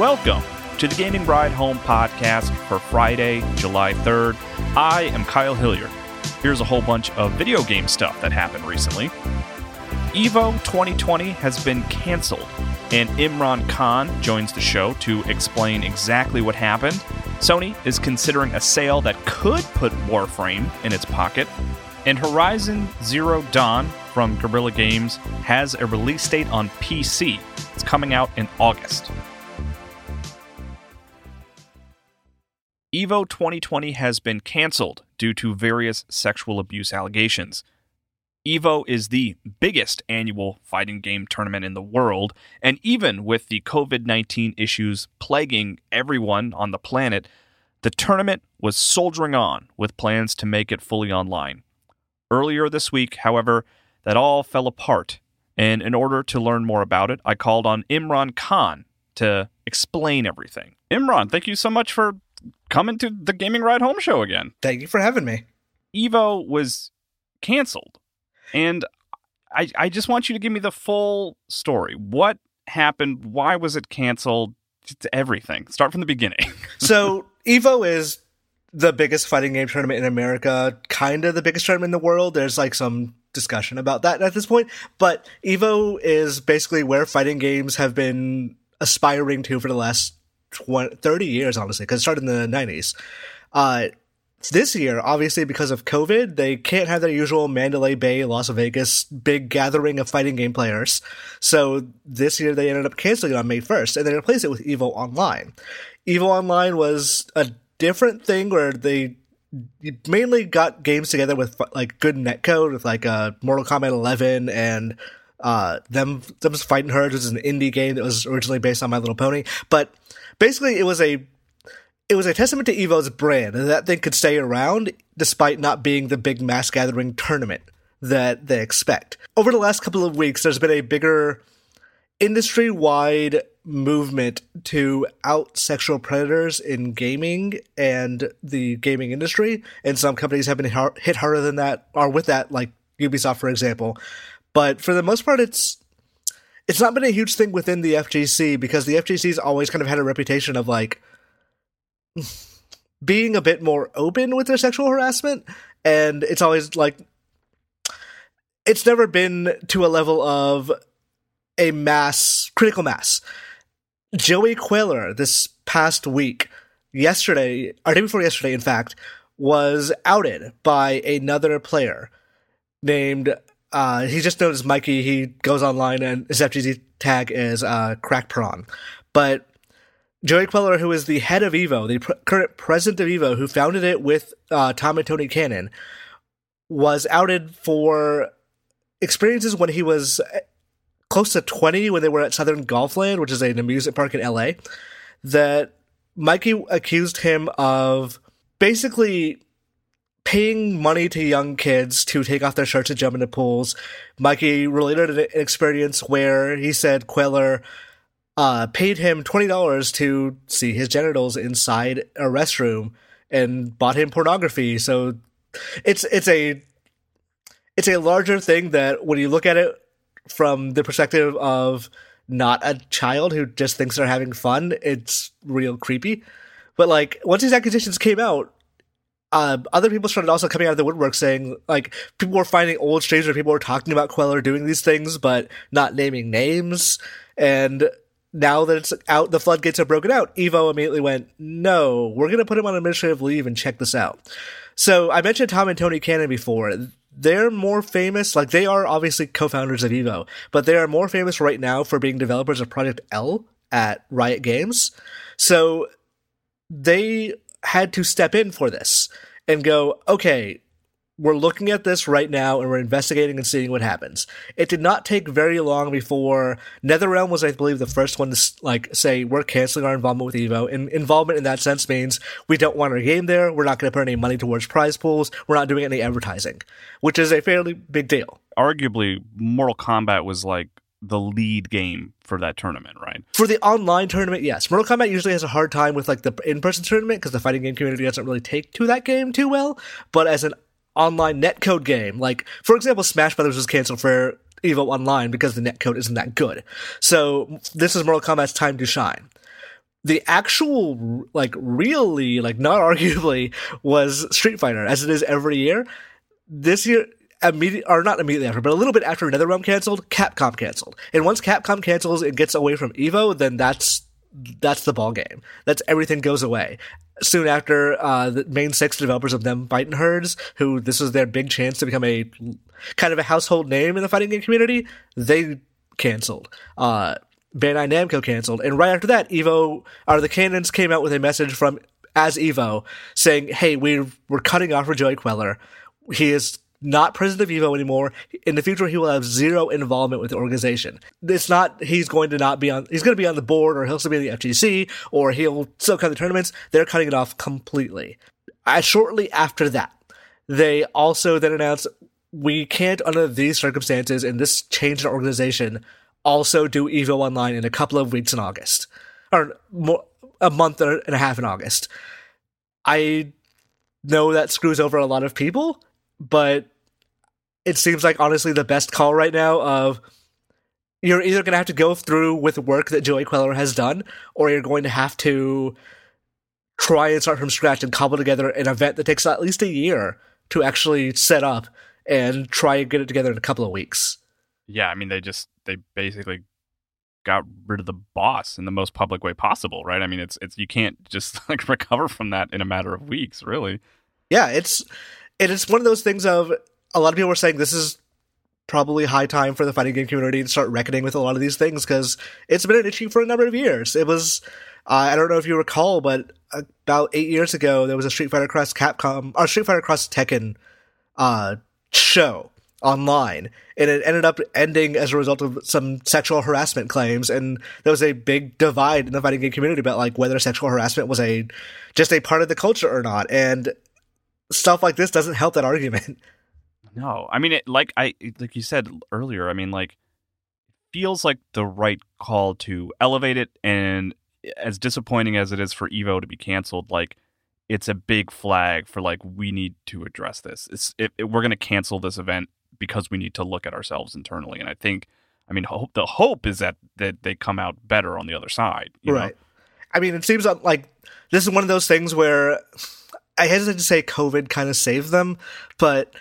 Welcome to the Gaming Ride Home podcast for Friday, July 3rd. I am Kyle Hilliard. Here's a whole bunch of video game stuff that happened recently. EVO 2020 has been canceled, and Imran Khan joins the show to explain exactly what happened. Sony is considering a sale that could put Warframe in its pocket, and Horizon Zero Dawn from Guerrilla Games has a release date on PC. It's coming out in August. EVO 2020 has been canceled due to various sexual abuse allegations. EVO is the biggest annual fighting game tournament in the world, and even with the COVID 19 issues plaguing everyone on the planet, the tournament was soldiering on with plans to make it fully online. Earlier this week, however, that all fell apart, and in order to learn more about it, I called on Imran Khan to explain everything. Imran, thank you so much for coming to the Gaming Ride Home show again. Thank you for having me. Evo was canceled. And I, I just want you to give me the full story. What happened? Why was it canceled? Just everything. Start from the beginning. so, Evo is the biggest fighting game tournament in America, kind of the biggest tournament in the world. There's like some discussion about that at this point. But Evo is basically where fighting games have been aspiring to for the last 20, 30 years, honestly, because it started in the 90s. Uh, this year, obviously, because of COVID, they can't have their usual Mandalay Bay, Las Vegas big gathering of fighting game players. So this year, they ended up canceling it on May 1st, and they replaced it with Evo Online. Evo Online was a different thing where they mainly got games together with like good netcode, with like uh, Mortal Kombat 11 and uh, them them fighting herds, which is an indie game that was originally based on My Little Pony, but basically it was a it was a testament to Evo's brand and that thing could stay around despite not being the big mass gathering tournament that they expect. Over the last couple of weeks, there's been a bigger industry wide movement to out sexual predators in gaming and the gaming industry. And some companies have been hit harder than that, or with that, like Ubisoft, for example. But for the most part, it's it's not been a huge thing within the FGC because the FGC's always kind of had a reputation of like being a bit more open with their sexual harassment, and it's always like it's never been to a level of a mass critical mass. Joey Cuellar this past week, yesterday, or day before yesterday, in fact, was outed by another player named uh, he's just known as Mikey. He goes online and his FGC tag is uh, Crack Prawn. But Joey Cuellar, who is the head of Evo, the pr- current president of Evo, who founded it with uh, Tom and Tony Cannon, was outed for experiences when he was uh, close to 20 when they were at Southern Golfland, which is an amusement park in LA, that Mikey accused him of basically paying money to young kids to take off their shirts and jump into pools. Mikey related an experience where he said Cuellar uh, paid him twenty dollars to see his genitals inside a restroom and bought him pornography. So it's it's a it's a larger thing that when you look at it from the perspective of not a child who just thinks they're having fun, it's real creepy. But like once these accusations came out, uh, other people started also coming out of the woodwork saying like people were finding old streams where people were talking about Cuellar doing these things but not naming names. And now that it's out, the floodgates are broken out. Evo immediately went, no, we're going to put him on administrative leave and check this out. So I mentioned Tom and Tony Cannon before. They're more famous, like they are obviously co-founders of Evo, but they are more famous right now for being developers of Project L at Riot Games. So they had to step in for this and go, okay, we're looking at this right now and we're investigating and seeing what happens. It did not take very long before NetherRealm was, I believe, the first one to like say we're canceling our involvement with Evo. And involvement in that sense means we don't want our game there. We're not going to put any money towards prize pools. We're not doing any advertising, which is a fairly big deal. Arguably, Mortal Kombat was like the lead game for that tournament, right? For the online tournament, yes. Mortal Kombat usually has a hard time with like the in-person tournament because the fighting game community doesn't really take to that game too well. But as an online netcode game. Like, for example, Smash Brothers was canceled for Evo Online because the netcode isn't that good. So this is Mortal Kombat's time to shine. The actual, like, really, like, not arguably, was Street Fighter, as it is every year. This year, immediate or not immediately after, but a little bit after NetherRealm canceled, Capcom canceled. And once Capcom cancels and gets away from Evo, then that's that's the ball game. That's everything goes away soon after uh, the Mane6 developers of them fighting herds, who this was their big chance to become a kind of a household name in the fighting game community, they canceled. Uh, Bandai Namco canceled, and right after that, Evo or the Cannons came out with a message from as Evo saying, "Hey, we're we're cutting off for Joey Cuellar. He is not president of Evo anymore. In the future, he will have zero involvement with the organization. It's not he's going to not be on. He's going to be on the board, or he'll still be in the FGC, or he'll still cut the tournaments. They're cutting it off completely. I, shortly after that, they also then announced we can't, under these circumstances and this change in organization, also do Evo Online in a couple of weeks in August, or more, a month and a half in August. I know that screws over a lot of people but it seems like honestly the best call right now of you're either going to have to go through with work that Joey Cuellar has done, or you're going to have to try and start from scratch and cobble together an event that takes at least a year to actually set up and try and get it together in a couple of weeks. Yeah, I mean they just they basically got rid of the boss in the most public way possible, right? I mean it's it's you can't just like recover from that in a matter of weeks, really. Yeah, it's and it's one of those things of a lot of people were saying this is probably high time for the fighting game community to start reckoning with a lot of these things because it's been an issue for a number of years. It was, uh, I don't know if you recall, but about eight years ago, there was a Street Fighter Cross Capcom, or Street Fighter Cross Tekken, uh, show online. And it ended up ending as a result of some sexual harassment claims. And there was a big divide in the fighting game community about like whether sexual harassment was a just a part of the culture or not. And stuff like this doesn't help that argument. No, I mean, it, like I like you said earlier. I mean, like feels like the right call to elevate it, and as disappointing as it is for Evo to be canceled, like it's a big flag for like we need to address this. It's it, it, we're going to cancel this event because we need to look at ourselves internally, and I think, I mean, hope the hope is that that they come out better on the other side, right? Know? I mean, it seems like this is one of those things where I hesitate to say COVID kind of saved them, but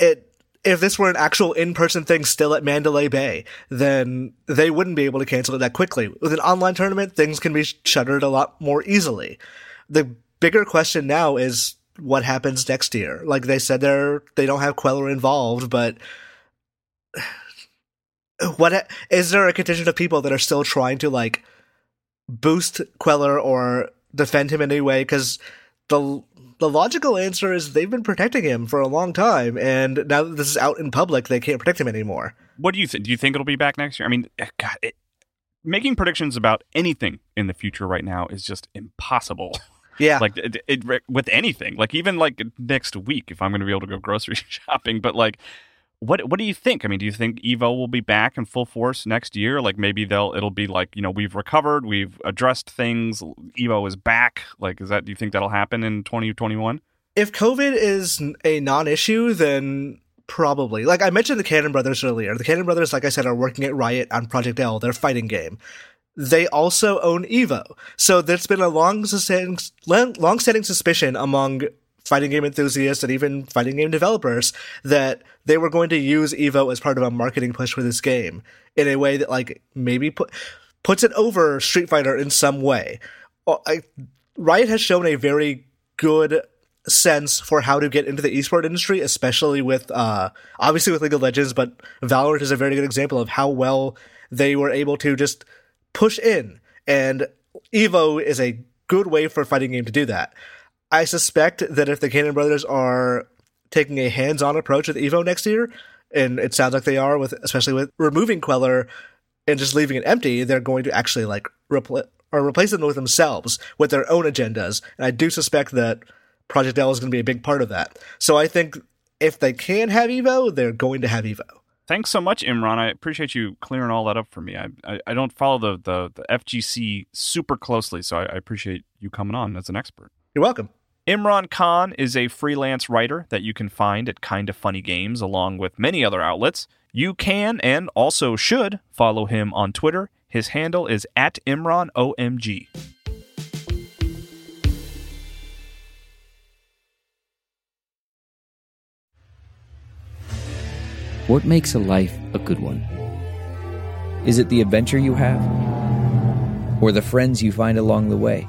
it if this were an actual in-person thing still at Mandalay Bay, then they wouldn't be able to cancel it that quickly. With an online tournament, things can be shuttered a lot more easily. The bigger question now is what happens next year. Like they said, they're they don't have Cuellar involved, but what is there a contingent of people that are still trying to like boost Cuellar or defend him in any way? Because the the logical answer is they've been protecting him for a long time, and now that this is out in public, they can't protect him anymore. What do you think? Do you think it'll be back next year? I mean, eh, God, it, making predictions about anything in the future right now is just impossible. Yeah, like it, it, with anything, like even like next week, if I'm going to be able to go grocery shopping, but like what what do you think? I mean, do you think Evo will be back in full force next year? Like maybe they'll it'll be like you know we've recovered, we've addressed things, Evo is back. Like is that do you think that'll happen in 2021? If COVID is a non-issue, then probably. Like I mentioned the Cannon Brothers earlier. The Cannon Brothers, like I said, are working at Riot on Project L, their fighting game. They also own Evo, so there's been a long-standing, long-standing suspicion among fighting game enthusiasts and even fighting game developers that they were going to use Evo as part of a marketing push for this game in a way that like maybe put puts it over Street Fighter in some way. I, Riot has shown a very good sense for how to get into the esport industry, especially with uh obviously with League of Legends, but Valorant is a very good example of how well they were able to just push in and Evo is a good way for fighting game to do that. I suspect that if the Cannon brothers are taking a hands-on approach with Evo next year, and it sounds like they are with especially with removing Cuellar and just leaving it empty. They're going to actually like repl- or replace them with themselves with their own agendas, and I do suspect that Project L is going to be a big part of that. So I think if they can have Evo, they're going to have Evo. Thanks so much, Imran. I appreciate you clearing all that up for me. I I, I don't follow the, the, the FGC super closely, so I, I appreciate you coming on as an expert. You're welcome. Imran Khan is a freelance writer that you can find at Kinda Funny Games, along with many other outlets. You can and also should follow him on Twitter. His handle is at ImranOMG. What makes a life a good one? Is it the adventure you have? Or the friends you find along the way?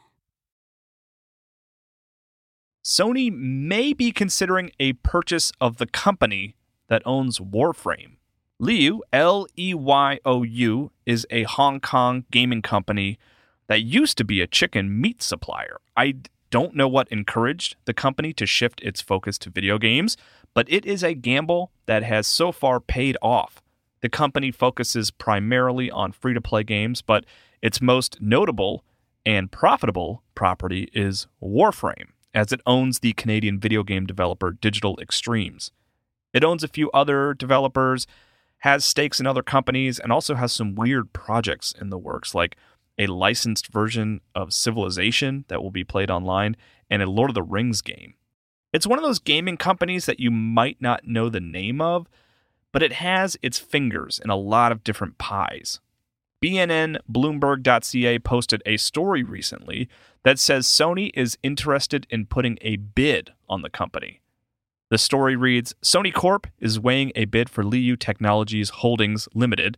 Sony may be considering a purchase of the company that owns Warframe. Leyou, L E Y O U, is a Hong Kong gaming company that used to be a chicken meat supplier. I don't know what encouraged the company to shift its focus to video games, but it is a gamble that has so far paid off. The company focuses primarily on free to play games, but its most notable and profitable property is Warframe as it owns the Canadian video game developer Digital Extremes. It owns a few other developers, has stakes in other companies, and also has some weird projects in the works, like a licensed version of Civilization that will be played online and a Lord of the Rings game. It's one of those gaming companies that you might not know the name of, but it has its fingers in a lot of different pies. BNN Bloomberg.ca posted a story recently that says Sony is interested in putting a bid on the company. The story reads Sony Corp is weighing a bid for Leyou Technologies Holdings Limited.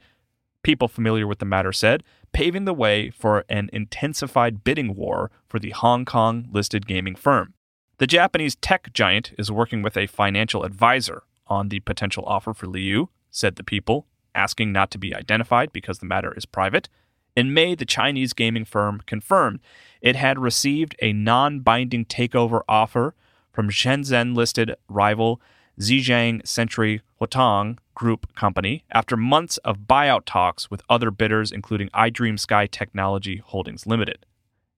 People familiar with the matter said, paving the way for an intensified bidding war for the Hong Kong listed gaming firm. The Japanese tech giant is working with a financial advisor on the potential offer for Leyou, said the people, asking not to be identified because the matter is private. In May, the Chinese gaming firm confirmed it had received a non binding takeover offer from Shenzhen listed rival Zhejiang Century Huatong Group Company after months of buyout talks with other bidders, including iDream Sky Technology Holdings Limited.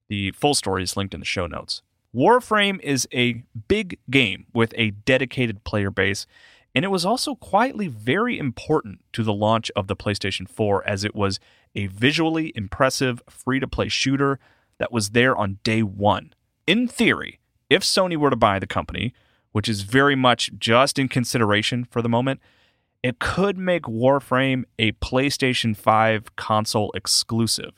The full story is linked in the show notes. Warframe is a big game with a dedicated player base and it was also quietly very important to the launch of the PlayStation 4 as it was a visually impressive free to play shooter that was there on day one. In theory, if Sony were to buy the company, which is very much just in consideration for the moment, it could make Warframe a PlayStation 5 console exclusive.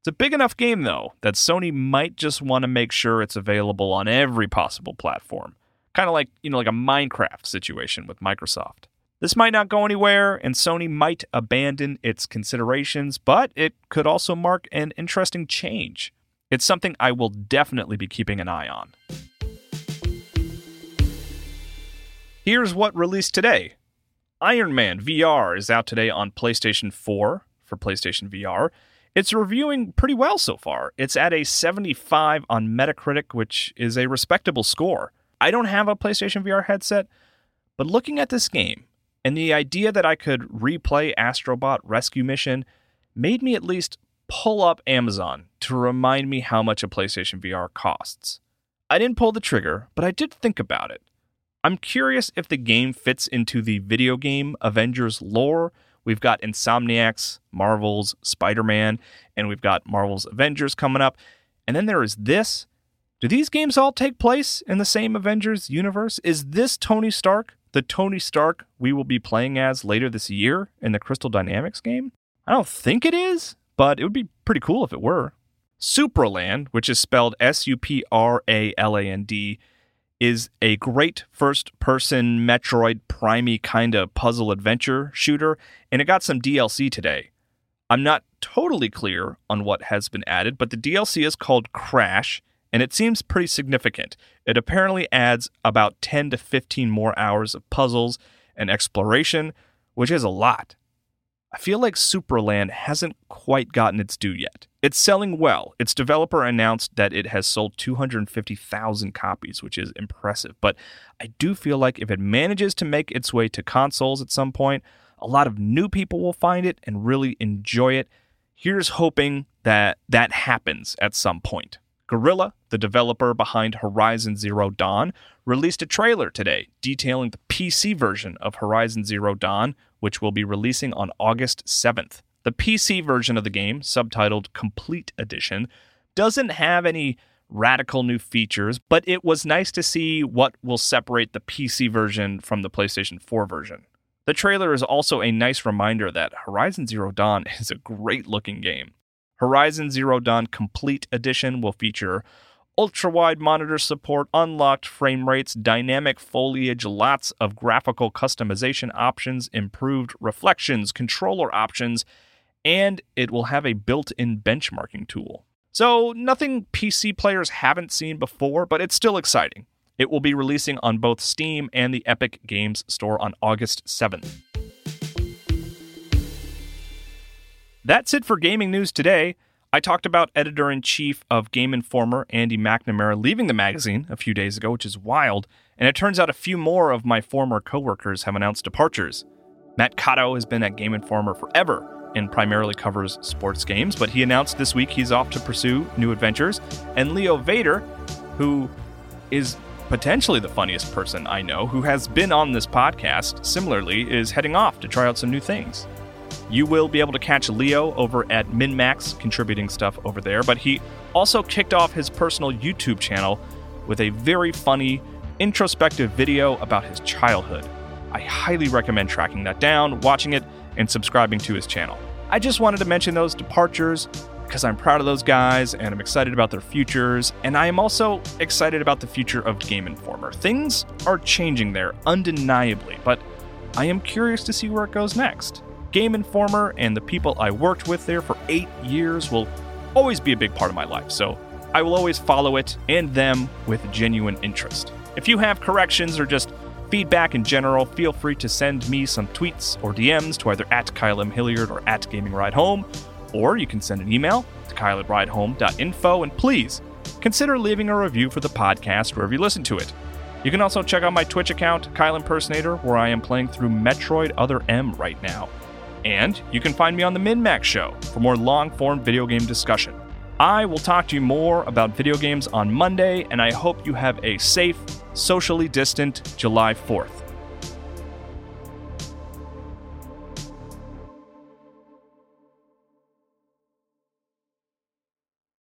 It's a big enough game, though, that Sony might just want to make sure it's available on every possible platform kind of like, you know, like a Minecraft situation with Microsoft. This might not go anywhere, and Sony might abandon its considerations, but it could also mark an interesting change. It's something I will definitely be keeping an eye on. Here's what released today Iron Man VR is out today on PlayStation 4 for PlayStation VR. It's reviewing pretty well so far. It's at a 75 on Metacritic, which is a respectable score. I don't have a PlayStation VR headset, but looking at this game and the idea that I could replay Astrobot Rescue Mission made me at least pull up Amazon to remind me how much a PlayStation VR costs. I didn't pull the trigger, but I did think about it. I'm curious if the game fits into the video game Avengers lore We've got Insomniac's Marvel's Spider Man, and we've got Marvel's Avengers coming up. And then there is this. Do these games all take place in the same Avengers universe? Is this Tony Stark the Tony Stark we will be playing as later this year in the Crystal Dynamics game? I don't think it is, but it would be pretty cool if it were. Supraland, which is spelled S U P R A L A N D, is a great first person Metroid Primey kind of puzzle adventure shooter, and it got some DLC today. I'm not totally clear on what has been added, but the DLC is called Crash, and it seems pretty significant. It apparently adds about 10 to 15 more hours of puzzles and exploration, which is a lot. I feel like Supraland hasn't quite gotten its due yet. It's selling well. Its developer announced that it has sold 250,000 copies, which is impressive. But I do feel like if it manages to make its way to consoles at some point, a lot of new people will find it and really enjoy it. Here's hoping that that happens at some point. Guerrilla, the developer behind Horizon Zero Dawn, released a trailer today detailing the PC version of Horizon Zero Dawn, which will be releasing on August 7th. The PC version of the game, subtitled Complete Edition, doesn't have any radical new features, but it was nice to see what will separate the PC version from the PlayStation 4 version. The trailer is also a nice reminder that Horizon Zero Dawn is a great looking game. Horizon Zero Dawn Complete Edition will feature ultra wide monitor support, unlocked frame rates, dynamic foliage, lots of graphical customization options, improved reflections, controller options, and it will have a built in benchmarking tool. So, nothing PC players haven't seen before, but it's still exciting. It will be releasing on both Steam and the Epic Games Store on August 7th. That's it for gaming news today. I talked about editor in chief of Game Informer, Andy McNamara, leaving the magazine a few days ago, which is wild. And it turns out a few more of my former coworkers have announced departures. Matt Kato has been at Game Informer forever and primarily covers sports games, but he announced this week he's off to pursue new adventures. And Leo Vader, who is potentially the funniest person I know who has been on this podcast, similarly, is heading off to try out some new things. You will be able to catch Leo over at MinMax contributing stuff over there, but he also kicked off his personal YouTube channel with a very funny, introspective video about his childhood. I highly recommend tracking that down, watching it, and subscribing to his channel. I just wanted to mention those departures because I'm proud of those guys and I'm excited about their futures, and I am also excited about the future of Game Informer. Things are changing there, undeniably, but I am curious to see where it goes next. Game Informer and the people I worked with there for eight years will always be a big part of my life, so I will always follow it and them with genuine interest. If you have corrections or just feedback in general, feel free to send me some tweets or DMs to either at Kyle M. Hilliard or at Gaming Ride Home, or you can send an email to kyle at ridehome.info, and please consider leaving a review for the podcast wherever you listen to it. You can also check out my Twitch account, Kyle Impersonator, where I am playing through Metroid Other M right now. And you can find me on the MinMax Show for more long form video game discussion. I will talk to you more about video games on Monday, and I hope you have a safe, socially distant July 4th.